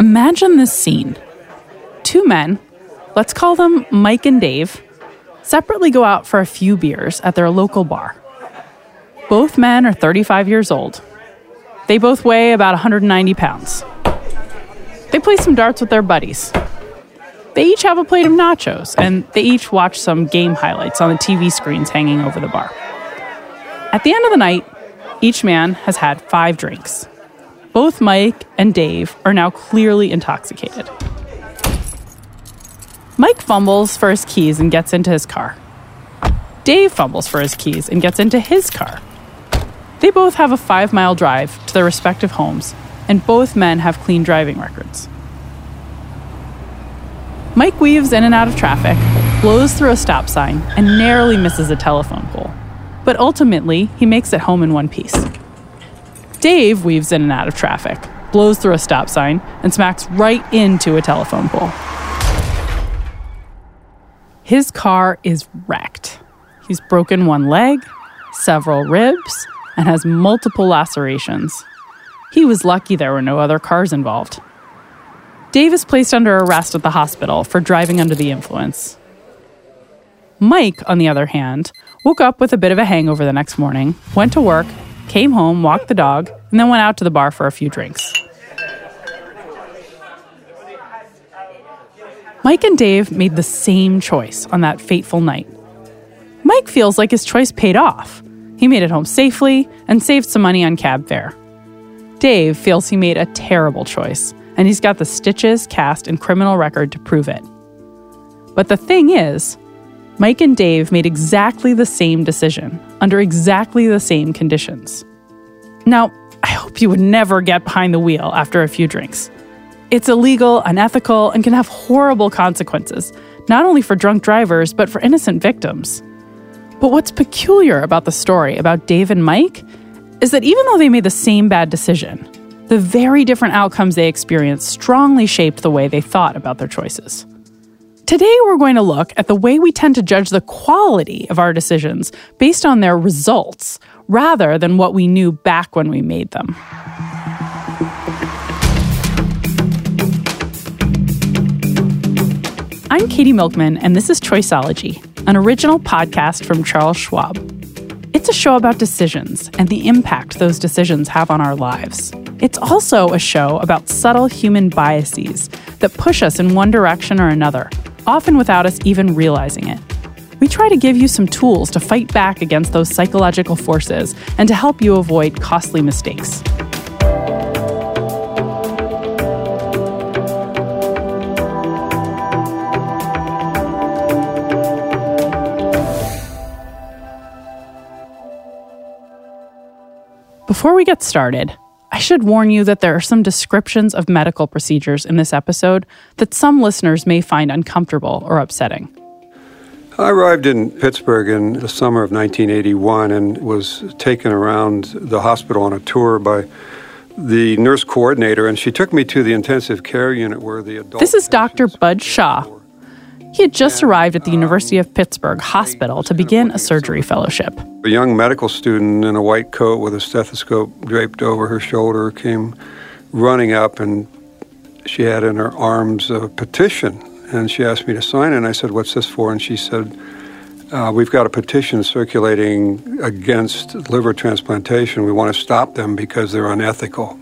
Imagine this scene. Two men, let's call them Mike and Dave, separately go out for a few beers at their local bar. Both men are 35 years old. They both weigh about 190 pounds. They play some darts with their buddies. They each have a plate of nachos, and they each watch some game highlights on the TV screens hanging over the bar. At the end of the night, each man has had five drinks. Both Mike and Dave are now clearly intoxicated. Mike fumbles for his keys and gets into his car. Dave fumbles for his keys and gets into his car. They both have a five mile drive to their respective homes, and both men have clean driving records. Mike weaves in and out of traffic, blows through a stop sign, and narrowly misses a telephone pole. But ultimately, he makes it home in one piece. Dave weaves in and out of traffic, blows through a stop sign, and smacks right into a telephone pole. His car is wrecked. He's broken one leg, several ribs, and has multiple lacerations. He was lucky there were no other cars involved. Dave is placed under arrest at the hospital for driving under the influence. Mike, on the other hand, woke up with a bit of a hangover the next morning, went to work, came home, walked the dog, and then went out to the bar for a few drinks. Mike and Dave made the same choice on that fateful night. Mike feels like his choice paid off. He made it home safely and saved some money on cab fare. Dave feels he made a terrible choice, and he's got the stitches, cast, and criminal record to prove it. But the thing is, Mike and Dave made exactly the same decision under exactly the same conditions. Now, I hope you would never get behind the wheel after a few drinks. It's illegal, unethical, and can have horrible consequences, not only for drunk drivers, but for innocent victims. But what's peculiar about the story about Dave and Mike is that even though they made the same bad decision, the very different outcomes they experienced strongly shaped the way they thought about their choices. Today, we're going to look at the way we tend to judge the quality of our decisions based on their results rather than what we knew back when we made them. I'm Katie Milkman, and this is Choiceology, an original podcast from Charles Schwab. It's a show about decisions and the impact those decisions have on our lives. It's also a show about subtle human biases that push us in one direction or another, often without us even realizing it. We try to give you some tools to fight back against those psychological forces and to help you avoid costly mistakes. Before we get started, I should warn you that there are some descriptions of medical procedures in this episode that some listeners may find uncomfortable or upsetting. I arrived in Pittsburgh in the summer of 1981 and was taken around the hospital on a tour by the nurse coordinator, and she took me to the intensive care unit where the adult. This is Dr. Bud Shaw. He had just arrived at the University of Pittsburgh Hospital to begin a surgery fellowship. A young medical student in a white coat with a stethoscope draped over her shoulder came running up, and she had in her arms a petition. And she asked me to sign it, and I said, What's this for? And she said, uh, We've got a petition circulating against liver transplantation. We want to stop them because they're unethical.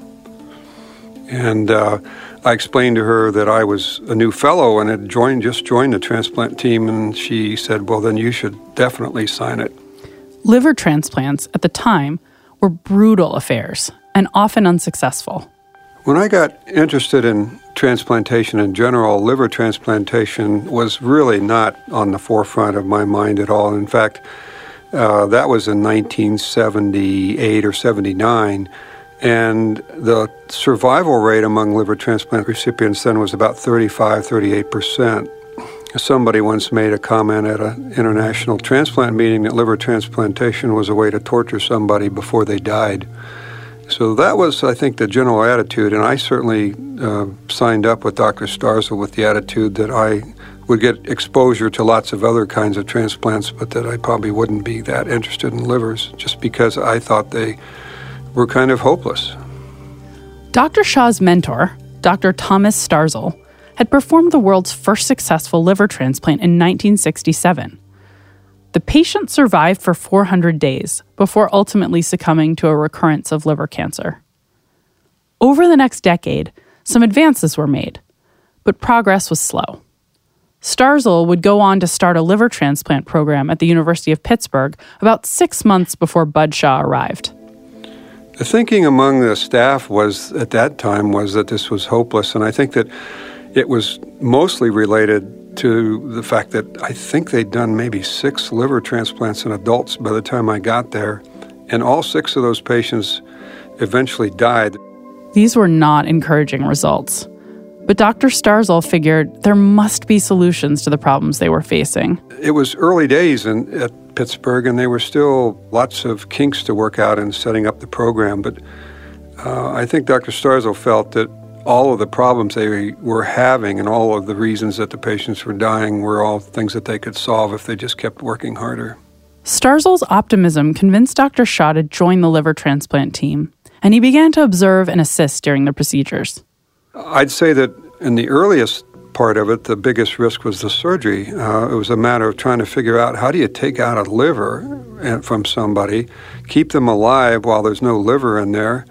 And uh, I explained to her that I was a new fellow and had joined, just joined the transplant team, and she said, Well, then you should definitely sign it. Liver transplants at the time were brutal affairs and often unsuccessful. When I got interested in transplantation in general, liver transplantation was really not on the forefront of my mind at all. In fact, uh, that was in 1978 or 79. And the survival rate among liver transplant recipients then was about 35, 38 percent. Somebody once made a comment at an international transplant meeting that liver transplantation was a way to torture somebody before they died. So that was, I think, the general attitude, and I certainly uh, signed up with Dr. Starzl with the attitude that I would get exposure to lots of other kinds of transplants, but that I probably wouldn't be that interested in livers, just because I thought they were kind of hopeless. Dr. Shaw's mentor, Dr. Thomas Starzl, had performed the world's first successful liver transplant in 1967. The patient survived for 400 days before ultimately succumbing to a recurrence of liver cancer. Over the next decade, some advances were made, but progress was slow. Starzl would go on to start a liver transplant program at the University of Pittsburgh about six months before Bud Shah arrived. The thinking among the staff was at that time was that this was hopeless, and I think that it was mostly related to the fact that I think they'd done maybe six liver transplants in adults by the time I got there, and all six of those patients eventually died. These were not encouraging results. But Dr. Starzl figured there must be solutions to the problems they were facing. It was early days and at Pittsburgh, and there were still lots of kinks to work out in setting up the program. But uh, I think Dr. Starzl felt that all of the problems they were having and all of the reasons that the patients were dying were all things that they could solve if they just kept working harder. Starzl's optimism convinced Dr. Shaw to join the liver transplant team, and he began to observe and assist during the procedures. I'd say that in the earliest part of it, the biggest risk was the surgery. Uh, it was a matter of trying to figure out how do you take out a liver from somebody, keep them alive while there's no liver in there.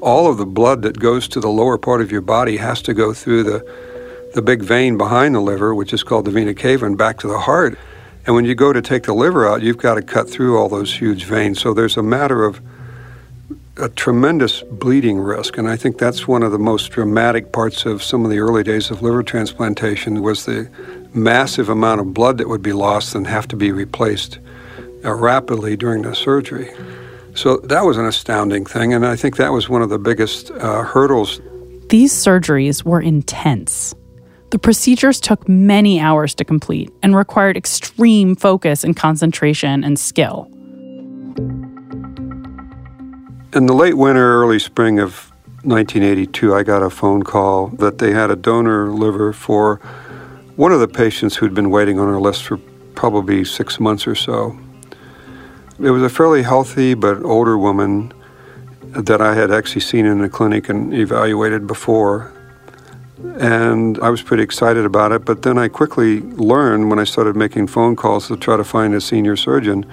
All of the blood that goes to the lower part of your body has to go through the the big vein behind the liver, which is called the vena cava, and back to the heart. And when you go to take the liver out, you've got to cut through all those huge veins. So there's a matter of a tremendous bleeding risk, and I think that's one of the most dramatic parts of some of the early days of liver transplantation was the massive amount of blood that would be lost and have to be replaced uh, rapidly during the surgery. So that was an astounding thing, and I think that was one of the biggest uh, hurdles. These surgeries were intense. The procedures took many hours to complete and required extreme focus and concentration and skill. In the late winter, early spring of 1982, I got a phone call that they had a donor liver for one of the patients who'd been waiting on our list for probably six months or so. It was a fairly healthy but older woman that I had actually seen in the clinic and evaluated before. And I was pretty excited about it, but then I quickly learned when I started making phone calls to try to find a senior surgeon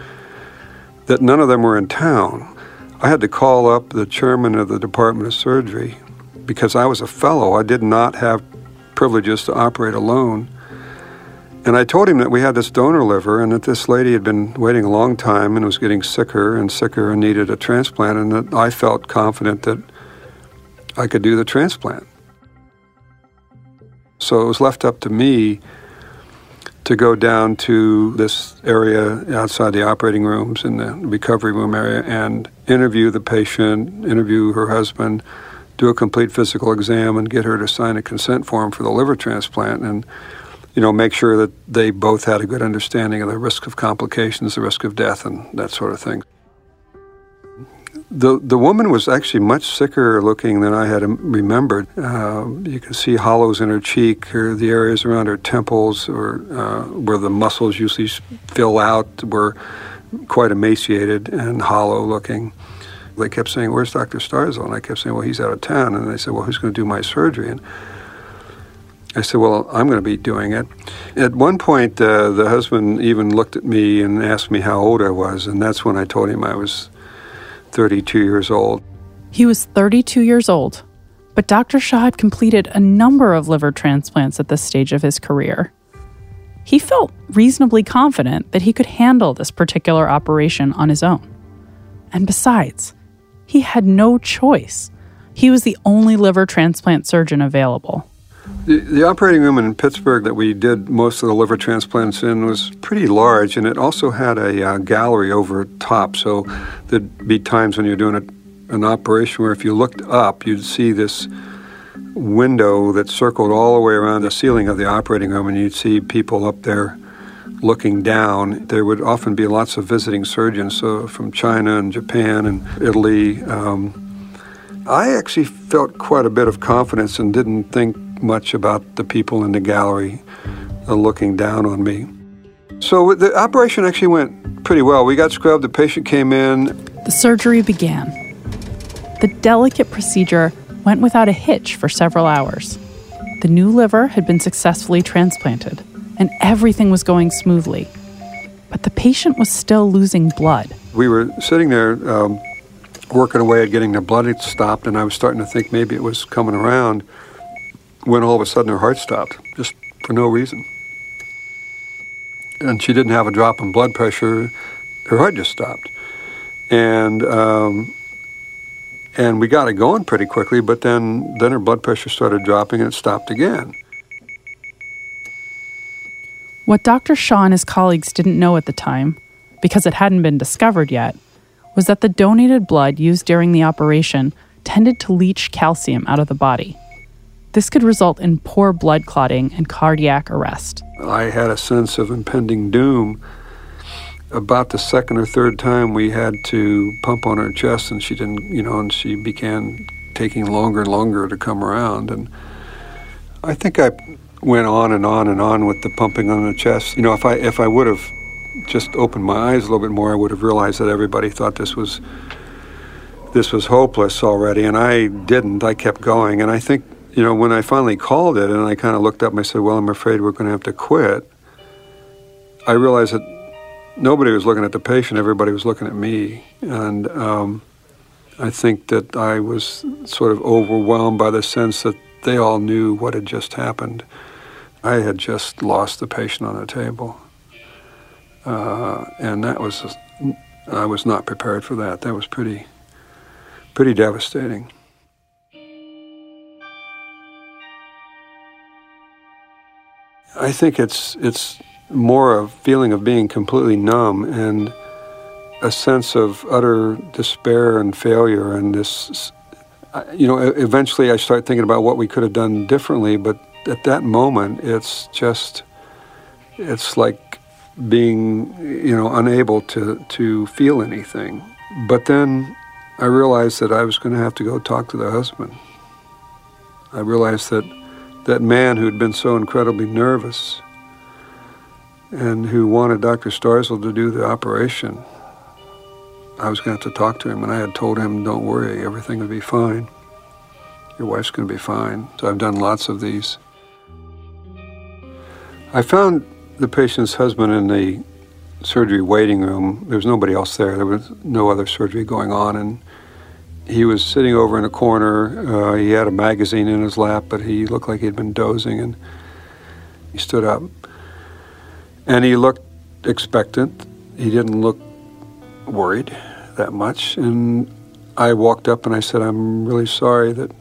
that none of them were in town. I had to call up the chairman of the Department of Surgery because I was a fellow. I did not have privileges to operate alone. And I told him that we had this donor liver and that this lady had been waiting a long time and was getting sicker and sicker and needed a transplant, and that I felt confident that I could do the transplant. So it was left up to me to go down to this area outside the operating rooms in the recovery room area and interview the patient, interview her husband, do a complete physical exam, and get her to sign a consent form for the liver transplant. And you know, make sure that they both had a good understanding of the risk of complications, the risk of death, and that sort of thing. The, the woman was actually much sicker looking than I had remembered. Uh, you can see hollows in her cheek, or the areas around her temples, or uh, where the muscles usually fill out, were quite emaciated and hollow looking. They kept saying, "Where's Dr. Starzl?" And I kept saying, "Well, he's out of town." And they said, "Well, who's going to do my surgery?" And I said, Well, I'm going to be doing it. At one point, uh, the husband even looked at me and asked me how old I was, and that's when I told him I was 32 years old. He was 32 years old, but Dr. Shaw had completed a number of liver transplants at this stage of his career. He felt reasonably confident that he could handle this particular operation on his own. And besides, he had no choice. He was the only liver transplant surgeon available. The, operating room in Pittsburgh that we did most of the liver transplants in was pretty large, and it also had a uh, gallery over top. So there'd be times when you're doing a, an operation where if you looked up, you'd see this window that circled all the way around the ceiling of the operating room, and you'd see people up there looking down. There would often be lots of visiting surgeons so from China and Japan and Italy. Um, I actually felt quite a bit of confidence and didn't think much about the people in the gallery uh, looking down on me. So the operation actually went pretty well. We got scrubbed, the patient came in. The surgery began. the delicate procedure went without a hitch for several hours. The new liver had been successfully transplanted, and everything was going smoothly. But the patient was still losing blood. We were sitting there um, working away at getting the blood stopped, and I was starting to think maybe it was coming around when all of a sudden her heart stopped, just for no reason. And she didn't have a drop in blood pressure, her heart just stopped. And um, and we got it going pretty quickly, but then, then her blood pressure started dropping and it stopped again. What Dr. Shaw and his colleagues didn't know at the time, because it hadn't been discovered yet, was that the donated blood used during the operation tended to leach calcium out of the body. This could result in poor blood clotting and cardiac arrest. I had a sense of impending doom. About the second or third time we had to pump on her chest and she didn't you know and she began taking longer and longer to come around. And i think i went on and on and on with the pumping on the chest. You know if i if i would have just opened my eyes a little bit more i would have realized that everybody thought this was this was hopeless already. And i didn't. I kept going. And i think you know when i finally called it and i kind of looked up and i said well i'm afraid we're going to have to quit i realized that nobody was looking at the patient, everybody was looking at me. And um, I think that I was sort of overwhelmed by the sense that they all knew what had just happened. I had just lost the patient on the table. Uh, and that was, I was not prepared for that. That was pretty, pretty devastating. I think it's, it's more a feeling of being completely numb and a sense of utter despair and failure and this you know eventually i start thinking about what we could have done differently but at that moment it's just it's like being you know unable to to feel anything. But then i realized that i was going to have to go talk to the husband. I realized that that man who'd been so incredibly nervous and who wanted Dr. Starzl to do the operation. I was going to have to talk to him, and I had told him, don't worry, everything will be fine. Your wife's going to be fine. So I've done lots of these. I found the patient's husband in the surgery waiting room. There was nobody else there. There was no other surgery going on, and he was sitting over in a corner. Uh, he had a magazine in his lap, but he looked like he'd been dozing, and he stood up and he looked expectant. He didn't look worried that much. And I walked up and I said, I'm really sorry that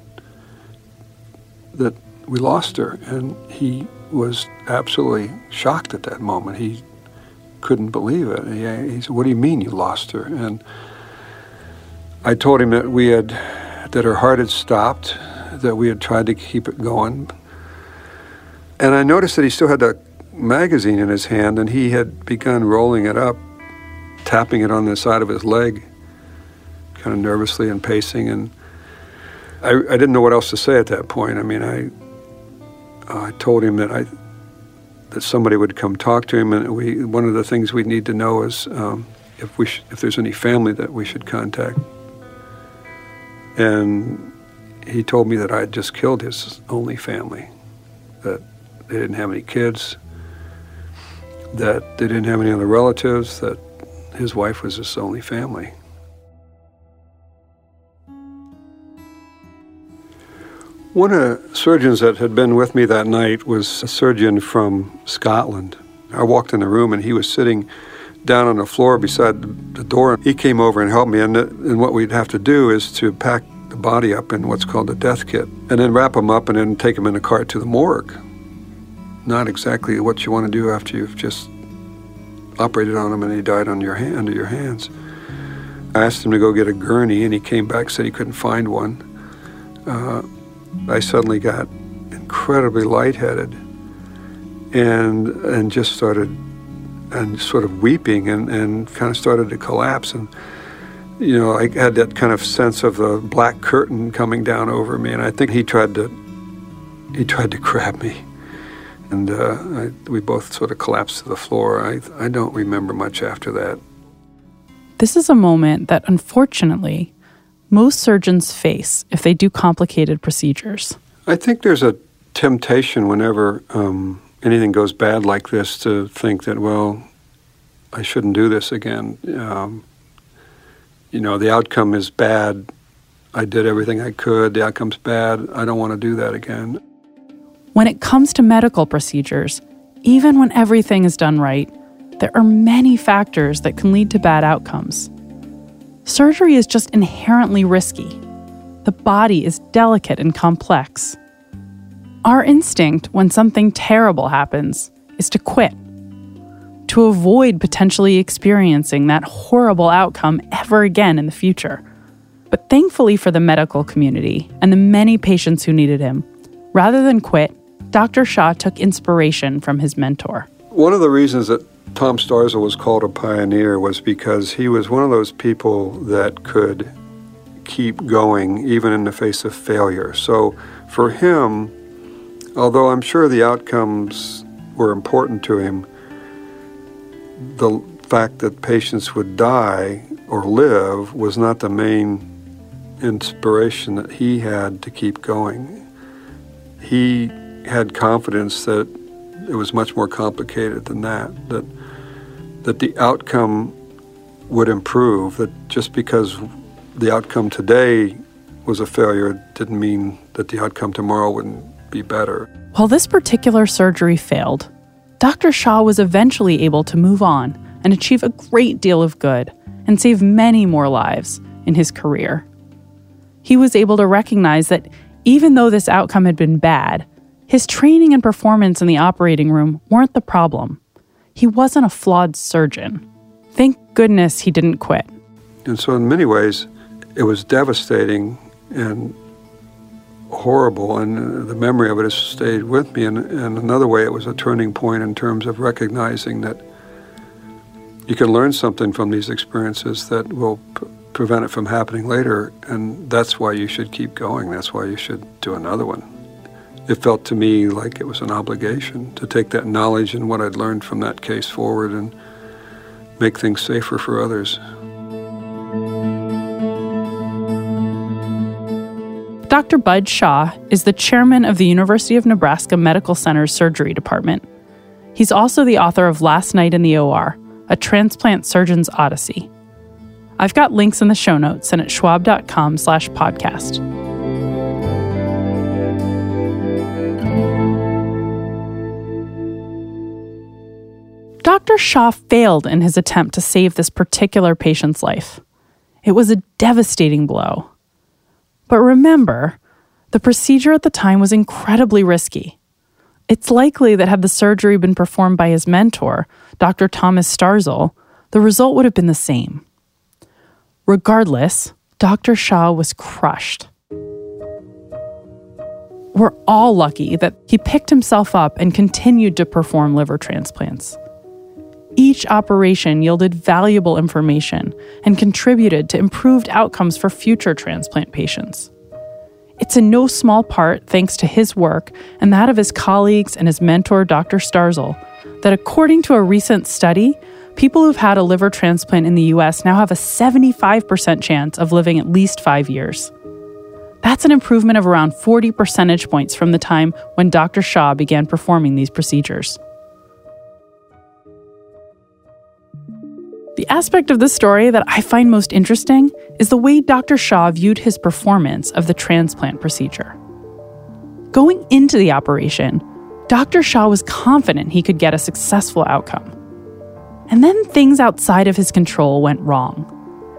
that we lost her. And he was absolutely shocked at that moment. He couldn't believe it. He, he said, What do you mean you lost her? And I told him that we had that her heart had stopped, that we had tried to keep it going. And I noticed that he still had that magazine in his hand, and he had begun rolling it up, tapping it on the side of his leg, kind of nervously and pacing. And I, I didn't know what else to say at that point. I mean, I I told him that I that somebody would come talk to him, and we one of the things we need to know is um, if we sh- if there's any family that we should contact. And he told me that I had just killed his only family, that they didn't have any kids, that they didn't have any other relatives, that his wife was his only family. One of the surgeons that had been with me that night was a surgeon from Scotland. I walked in the room and he was sitting down on the floor beside the door. He came over and helped me, and, and what we'd have to do is to pack the body up in what's called a death kit, and then wrap him up and then take him in a cart to the morgue not exactly what you want to do after you've just operated on him and he died on your hand, under your hands. I asked him to go get a gurney, and he came back said he couldn't find one. Uh, I suddenly got incredibly lightheaded, and and just started and sort of weeping and, and kind of started to collapse and you know I had that kind of sense of the black curtain coming down over me and I think he tried to he tried to grab me and uh, I, we both sort of collapsed to the floor. I, I don't remember much after that. This is a moment that unfortunately most surgeons face if they do complicated procedures? I think there's a temptation whenever um, anything goes bad like this to think that, well, I shouldn't do this again. Um, you know, the outcome is bad. I did everything I could. The outcome's bad. I don't want to do that again. When it comes to medical procedures, even when everything is done right, there are many factors that can lead to bad outcomes. Surgery is just inherently risky. The body is delicate and complex. Our instinct when something terrible happens is to quit, to avoid potentially experiencing that horrible outcome ever again in the future. But thankfully for the medical community and the many patients who needed him, rather than quit, Dr. Shaw took inspiration from his mentor. One of the reasons that Tom Starzl was called a pioneer was because he was one of those people that could keep going even in the face of failure. So for him, although I'm sure the outcomes were important to him, the fact that patients would die or live was not the main inspiration that he had to keep going. He had confidence that it was much more complicated than that, that, that the outcome would improve, that just because the outcome today was a failure didn't mean that the outcome tomorrow wouldn't be better. While this particular surgery failed, Dr. Shaw was eventually able to move on and achieve a great deal of good and save many more lives in his career. He was able to recognize that even though this outcome had been bad, his training and performance in the operating room weren't the problem. He wasn't a flawed surgeon. Thank goodness he didn't quit. And so, in many ways, it was devastating and horrible, and the memory of it has stayed with me. And, another way, it was a turning point in terms of recognizing that you can learn something from these experiences that will p- prevent it from happening later, and that's why you should keep going. That's why you should do another one it felt to me like it was an obligation to take that knowledge and what I'd learned from that case forward and make things safer for others. Dr. Bud Shaw is the chairman of the University of Nebraska Medical Center's Surgery Department. He's also the author of Last Night in the OR, a transplant surgeon's odyssey. I've got links in the show notes and at schwab.com slash podcast. Dr. Shaw failed in his attempt to save this particular patient's life. It was a devastating blow. But remember, the procedure at the time was incredibly risky. It's likely that had the surgery been performed by his mentor, Dr. Thomas Starzl, the result would have been the same. Regardless, Dr. Shaw was crushed. We're all lucky that he picked himself up and continued to perform liver transplants. Each operation yielded valuable information and contributed to improved outcomes for future transplant patients. It's in no small part thanks to his work and that of his colleagues and his mentor, Dr. Starzl, that according to a recent study, people who've had a liver transplant in the US now have a 75% chance of living at least five years. That's an improvement of around 40 percentage points from the time when Dr. Shaw began performing these procedures. The aspect of the story that I find most interesting is the way Dr. Shaw viewed his performance of the transplant procedure. Going into the operation, Dr. Shaw was confident he could get a successful outcome. And then things outside of his control went wrong,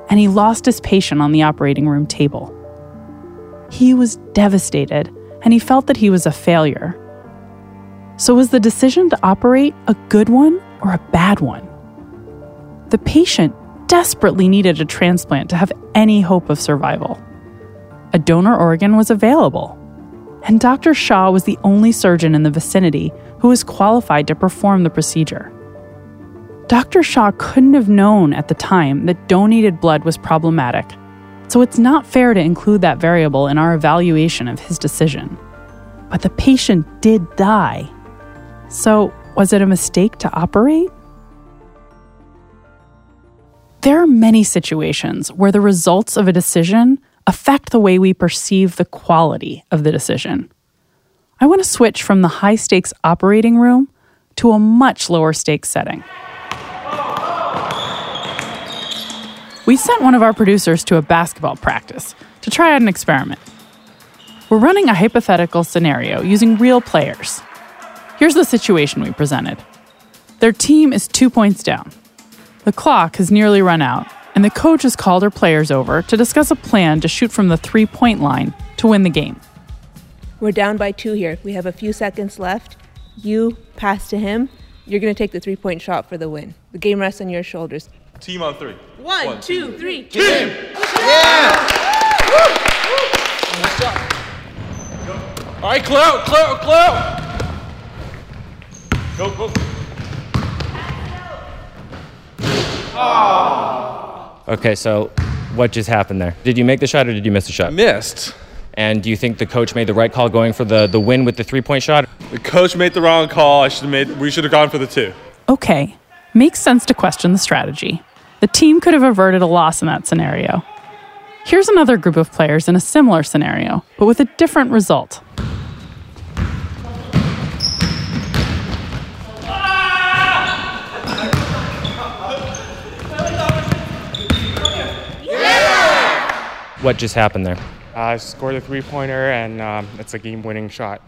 and he lost his patient on the operating room table. He was devastated, and he felt that he was a failure. So, was the decision to operate a good one or a bad one? The patient desperately needed a transplant to have any hope of survival. A donor organ was available, and Dr. Shaw was the only surgeon in the vicinity who was qualified to perform the procedure. Dr. Shaw couldn't have known at the time that donated blood was problematic, so it's not fair to include that variable in our evaluation of his decision. But the patient did die. So, was it a mistake to operate? There are many situations where the results of a decision affect the way we perceive the quality of the decision. I want to switch from the high stakes operating room to a much lower stakes setting. We sent one of our producers to a basketball practice to try out an experiment. We're running a hypothetical scenario using real players. Here's the situation we presented their team is two points down. The clock has nearly run out, and the coach has called her players over to discuss a plan to shoot from the three point line to win the game. We're down by two here. We have a few seconds left. You pass to him. You're going to take the three point shot for the win. The game rests on your shoulders. Team on three. One, One two, two, three. Team! Yeah! All right, Clout, Clout, Clout! Go, go. Ah. Okay, so what just happened there? Did you make the shot or did you miss the shot? Missed. And do you think the coach made the right call going for the, the win with the three point shot? The coach made the wrong call. I should have made we should have gone for the two. Okay. Makes sense to question the strategy. The team could have averted a loss in that scenario. Here's another group of players in a similar scenario, but with a different result. What just happened there? I uh, scored a three pointer, and um, it's a game winning shot.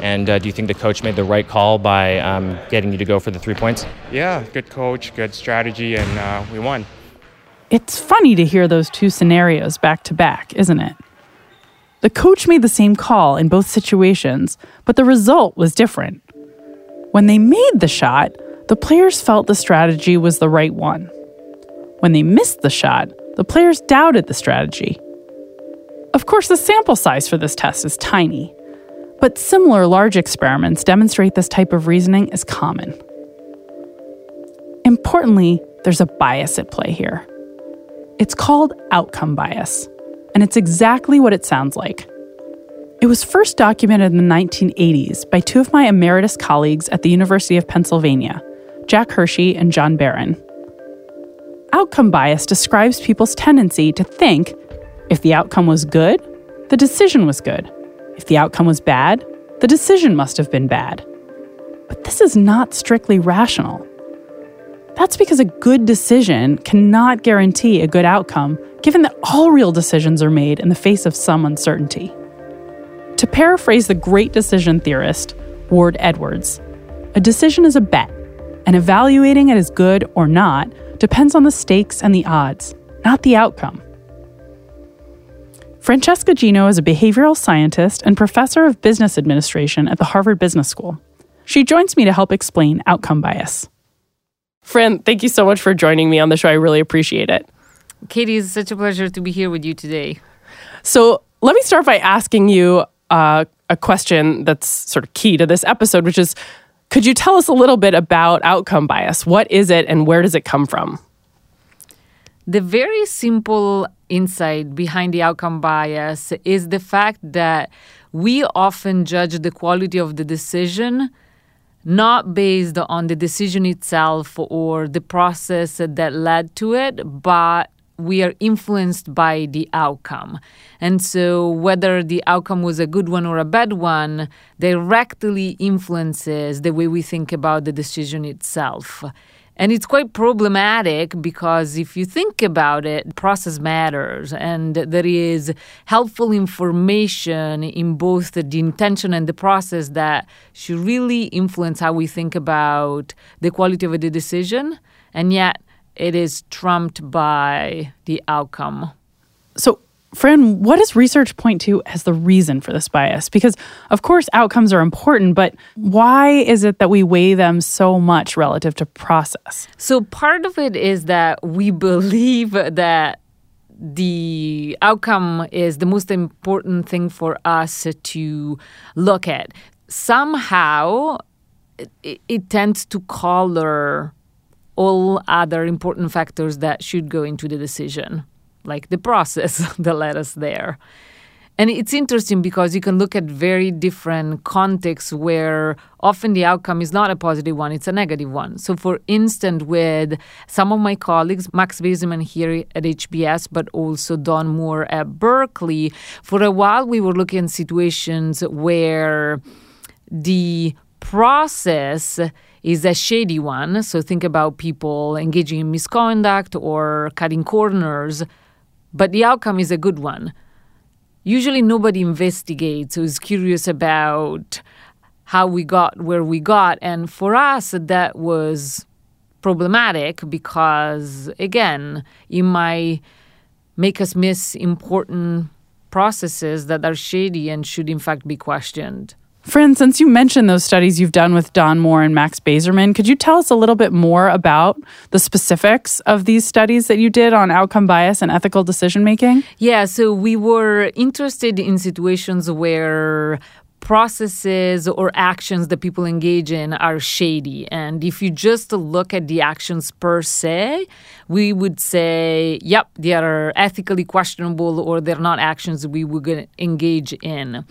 And uh, do you think the coach made the right call by um, getting you to go for the three points? Yeah, good coach, good strategy, and uh, we won. It's funny to hear those two scenarios back to back, isn't it? The coach made the same call in both situations, but the result was different. When they made the shot, the players felt the strategy was the right one. When they missed the shot, the players doubted the strategy. Of course, the sample size for this test is tiny, but similar large experiments demonstrate this type of reasoning is common. Importantly, there's a bias at play here. It's called outcome bias, and it's exactly what it sounds like. It was first documented in the 1980s by two of my emeritus colleagues at the University of Pennsylvania, Jack Hershey and John Baron. Outcome bias describes people's tendency to think if the outcome was good, the decision was good. If the outcome was bad, the decision must have been bad. But this is not strictly rational. That's because a good decision cannot guarantee a good outcome, given that all real decisions are made in the face of some uncertainty. To paraphrase the great decision theorist, Ward Edwards, a decision is a bet, and evaluating it as good or not depends on the stakes and the odds, not the outcome. Francesca Gino is a behavioral scientist and professor of business administration at the Harvard Business School. She joins me to help explain outcome bias. Fran, thank you so much for joining me on the show. I really appreciate it. Katie, it's such a pleasure to be here with you today. So, let me start by asking you uh, a question that's sort of key to this episode, which is could you tell us a little bit about outcome bias? What is it and where does it come from? The very simple insight behind the outcome bias is the fact that we often judge the quality of the decision not based on the decision itself or the process that led to it, but we are influenced by the outcome. And so, whether the outcome was a good one or a bad one directly influences the way we think about the decision itself. And it's quite problematic because if you think about it, process matters and there is helpful information in both the intention and the process that should really influence how we think about the quality of the decision. And yet it is trumped by the outcome. So, Fran, what does research point to as the reason for this bias? Because, of course, outcomes are important, but why is it that we weigh them so much relative to process? So, part of it is that we believe that the outcome is the most important thing for us to look at. Somehow, it, it tends to color all other important factors that should go into the decision like the process that led us there. And it's interesting because you can look at very different contexts where often the outcome is not a positive one, it's a negative one. So, for instance, with some of my colleagues, Max Bazerman here at HBS, but also Don Moore at Berkeley, for a while we were looking at situations where the process is a shady one. So, think about people engaging in misconduct or cutting corners, but the outcome is a good one usually nobody investigates who is curious about how we got where we got. And for us, that was problematic because, again, it might make us miss important processes that are shady and should, in fact, be questioned. Fran, since you mentioned those studies you've done with Don Moore and Max Bazerman, could you tell us a little bit more about the specifics of these studies that you did on outcome bias and ethical decision making? Yeah, so we were interested in situations where processes or actions that people engage in are shady. And if you just look at the actions per se, we would say, yep, they are ethically questionable or they're not actions we would engage in.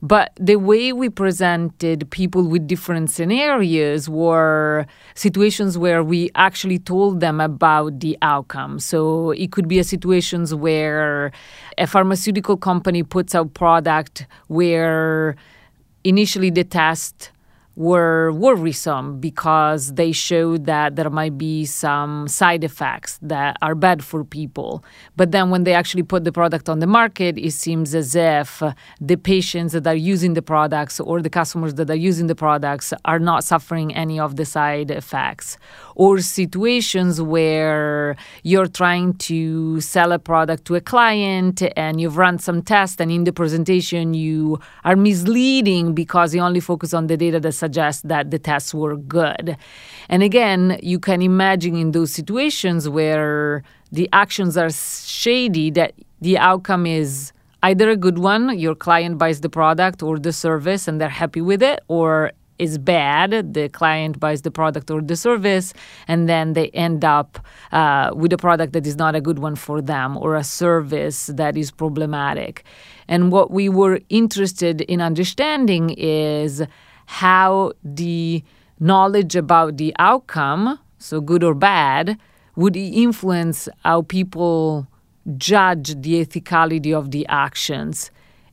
But the way we presented people with different scenarios were situations where we actually told them about the outcome. So it could be a situations where a pharmaceutical company puts out product where initially the test were worrisome because they showed that there might be some side effects that are bad for people. But then when they actually put the product on the market, it seems as if the patients that are using the products or the customers that are using the products are not suffering any of the side effects. Or situations where you're trying to sell a product to a client and you've run some tests, and in the presentation, you are misleading because you only focus on the data that suggests that the tests were good. And again, you can imagine in those situations where the actions are shady that the outcome is either a good one, your client buys the product or the service and they're happy with it, or is bad, the client buys the product or the service, and then they end up uh, with a product that is not a good one for them or a service that is problematic. And what we were interested in understanding is how the knowledge about the outcome, so good or bad, would influence how people judge the ethicality of the actions.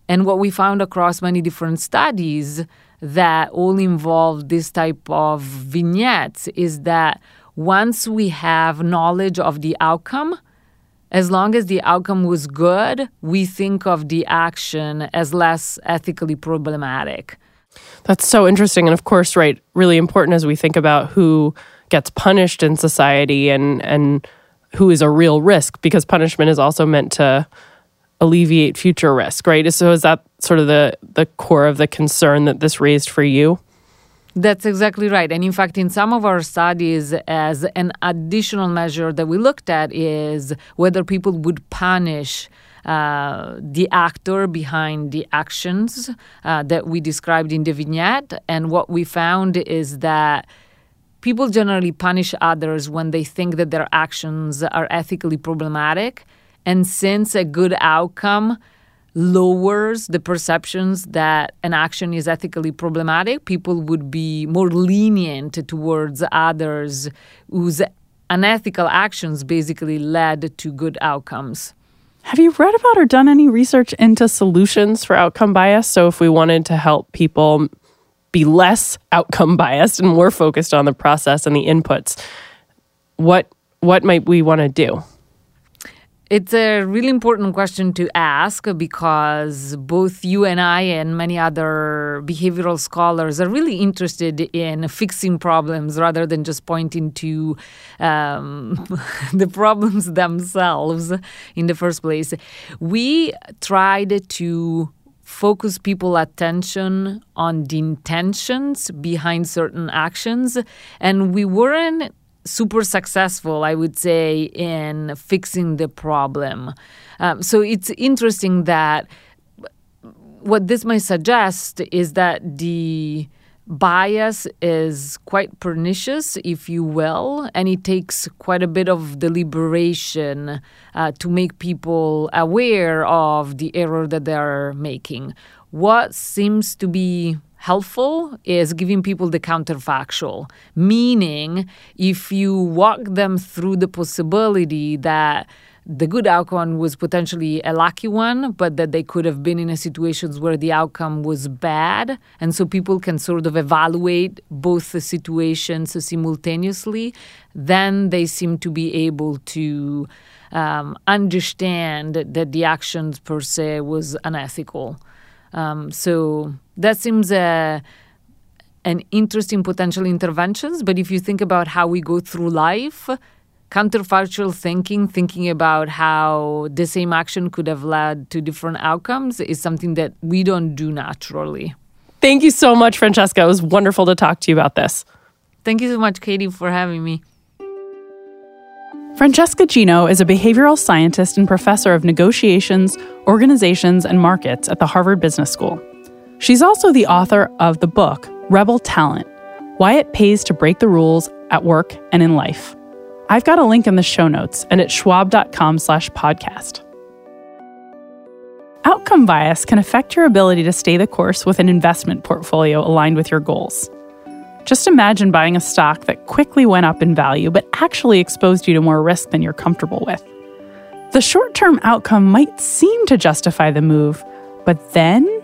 And what we found across many different studies that all involve this type of vignettes is that once we have knowledge of the outcome, as long as the outcome was good, we think of the action as less ethically problematic. That's so interesting. And of course, right, really important as we think about who gets punished in society and, and who is a real risk, because punishment is also meant to alleviate future risk, right? So is that sort of the, the core of the concern that this raised for you? That's exactly right. And in fact, in some of our studies, as an additional measure that we looked at is whether people would punish uh, the actor behind the actions uh, that we described in the vignette. And what we found is that people generally punish others when they think that their actions are ethically problematic. And since a good outcome lowers the perceptions that an action is ethically problematic, people would be more lenient towards others whose unethical actions basically led to good outcomes. Have you read about or done any research into solutions for outcome bias? So, if we wanted to help people be less outcome biased and more focused on the process and the inputs, what what might we want to do? It's a really important question to ask because both you and I and many other behavioral scholars are really interested in fixing problems rather than just pointing to um, the problems themselves in the first place. We tried to focus people attention on the intentions behind certain actions and we weren't super successful, I would say, in fixing the problem. Um, so it's interesting that what this might suggest is that the bias is quite pernicious, if you will, and it takes quite a bit of deliberation uh, to make people aware of the error that they're making. What seems to be helpful is giving people the counterfactual, meaning if you walk them through the possibility that the good outcome was potentially a lucky one, but that they could have been in a situations where the outcome was bad. And so people can sort of evaluate both the situations simultaneously. Then they seem to be able to um, understand that the actions per se was unethical. Um, so that seems a an interesting potential interventions. But if you think about how we go through life, counterfactual thinking, thinking about how the same action could have led to different outcomes, is something that we don't do naturally. Thank you so much, Francesca. It was wonderful to talk to you about this. Thank you so much, Katie, for having me. Francesca Gino is a behavioral scientist and professor of negotiations, organizations, and markets at the Harvard Business School. She's also the author of the book Rebel Talent Why It Pays to Break the Rules at Work and in Life. I've got a link in the show notes and at schwab.com slash podcast. Outcome bias can affect your ability to stay the course with an investment portfolio aligned with your goals. Just imagine buying a stock that quickly went up in value but actually exposed you to more risk than you're comfortable with. The short term outcome might seem to justify the move, but then?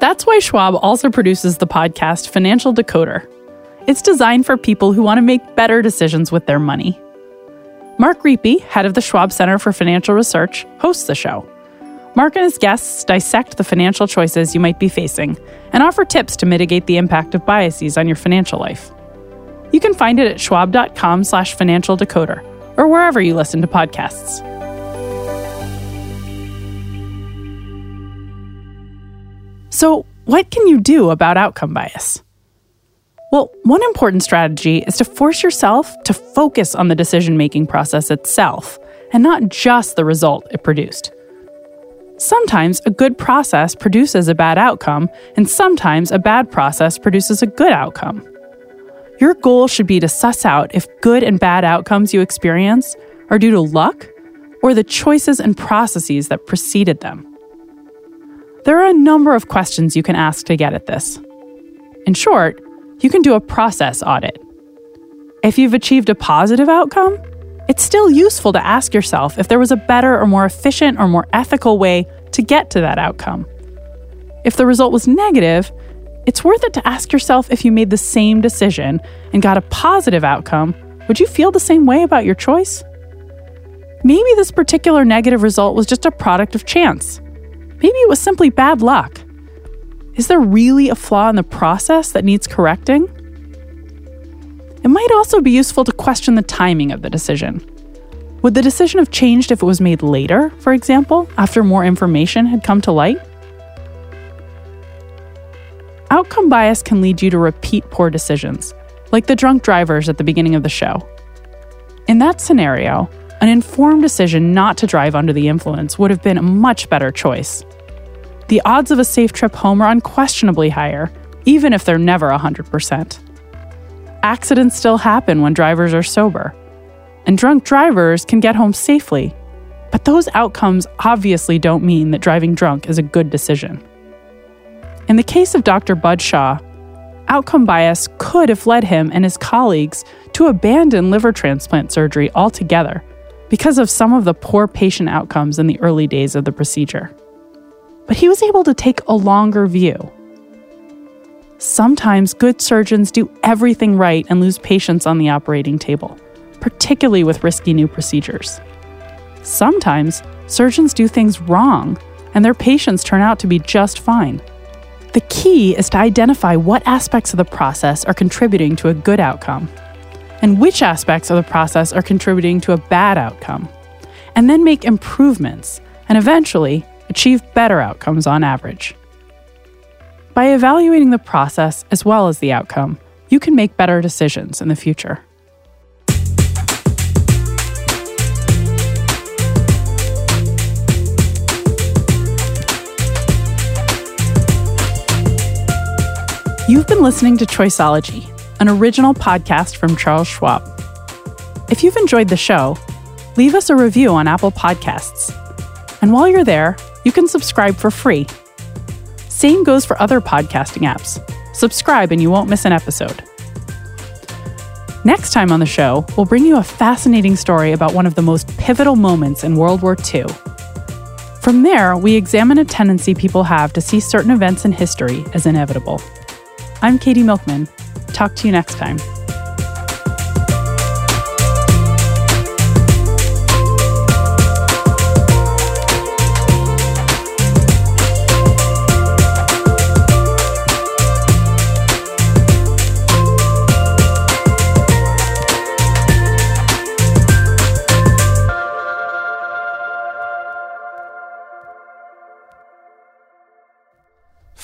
That's why Schwab also produces the podcast Financial Decoder. It's designed for people who want to make better decisions with their money. Mark Riepe, head of the Schwab Center for Financial Research, hosts the show. Mark and his guests dissect the financial choices you might be facing and offer tips to mitigate the impact of biases on your financial life. You can find it at schwab.com slash financial decoder or wherever you listen to podcasts. So, what can you do about outcome bias? Well, one important strategy is to force yourself to focus on the decision making process itself and not just the result it produced. Sometimes a good process produces a bad outcome, and sometimes a bad process produces a good outcome. Your goal should be to suss out if good and bad outcomes you experience are due to luck or the choices and processes that preceded them. There are a number of questions you can ask to get at this. In short, you can do a process audit. If you've achieved a positive outcome, it's still useful to ask yourself if there was a better or more efficient or more ethical way to get to that outcome. If the result was negative, it's worth it to ask yourself if you made the same decision and got a positive outcome, would you feel the same way about your choice? Maybe this particular negative result was just a product of chance. Maybe it was simply bad luck. Is there really a flaw in the process that needs correcting? It might also be useful to question the timing of the decision. Would the decision have changed if it was made later, for example, after more information had come to light? Outcome bias can lead you to repeat poor decisions, like the drunk drivers at the beginning of the show. In that scenario, an informed decision not to drive under the influence would have been a much better choice. The odds of a safe trip home are unquestionably higher, even if they're never 100%. Accidents still happen when drivers are sober, and drunk drivers can get home safely. But those outcomes obviously don't mean that driving drunk is a good decision. In the case of Dr. Bud Shaw, outcome bias could have led him and his colleagues to abandon liver transplant surgery altogether because of some of the poor patient outcomes in the early days of the procedure. But he was able to take a longer view. Sometimes good surgeons do everything right and lose patients on the operating table, particularly with risky new procedures. Sometimes surgeons do things wrong and their patients turn out to be just fine. The key is to identify what aspects of the process are contributing to a good outcome and which aspects of the process are contributing to a bad outcome, and then make improvements and eventually achieve better outcomes on average. By evaluating the process as well as the outcome, you can make better decisions in the future. You've been listening to Choiceology, an original podcast from Charles Schwab. If you've enjoyed the show, leave us a review on Apple Podcasts. And while you're there, you can subscribe for free. Same goes for other podcasting apps. Subscribe and you won't miss an episode. Next time on the show, we'll bring you a fascinating story about one of the most pivotal moments in World War II. From there, we examine a tendency people have to see certain events in history as inevitable. I'm Katie Milkman. Talk to you next time.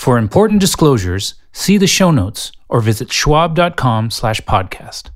For important disclosures, see the show notes or visit schwab.com slash podcast.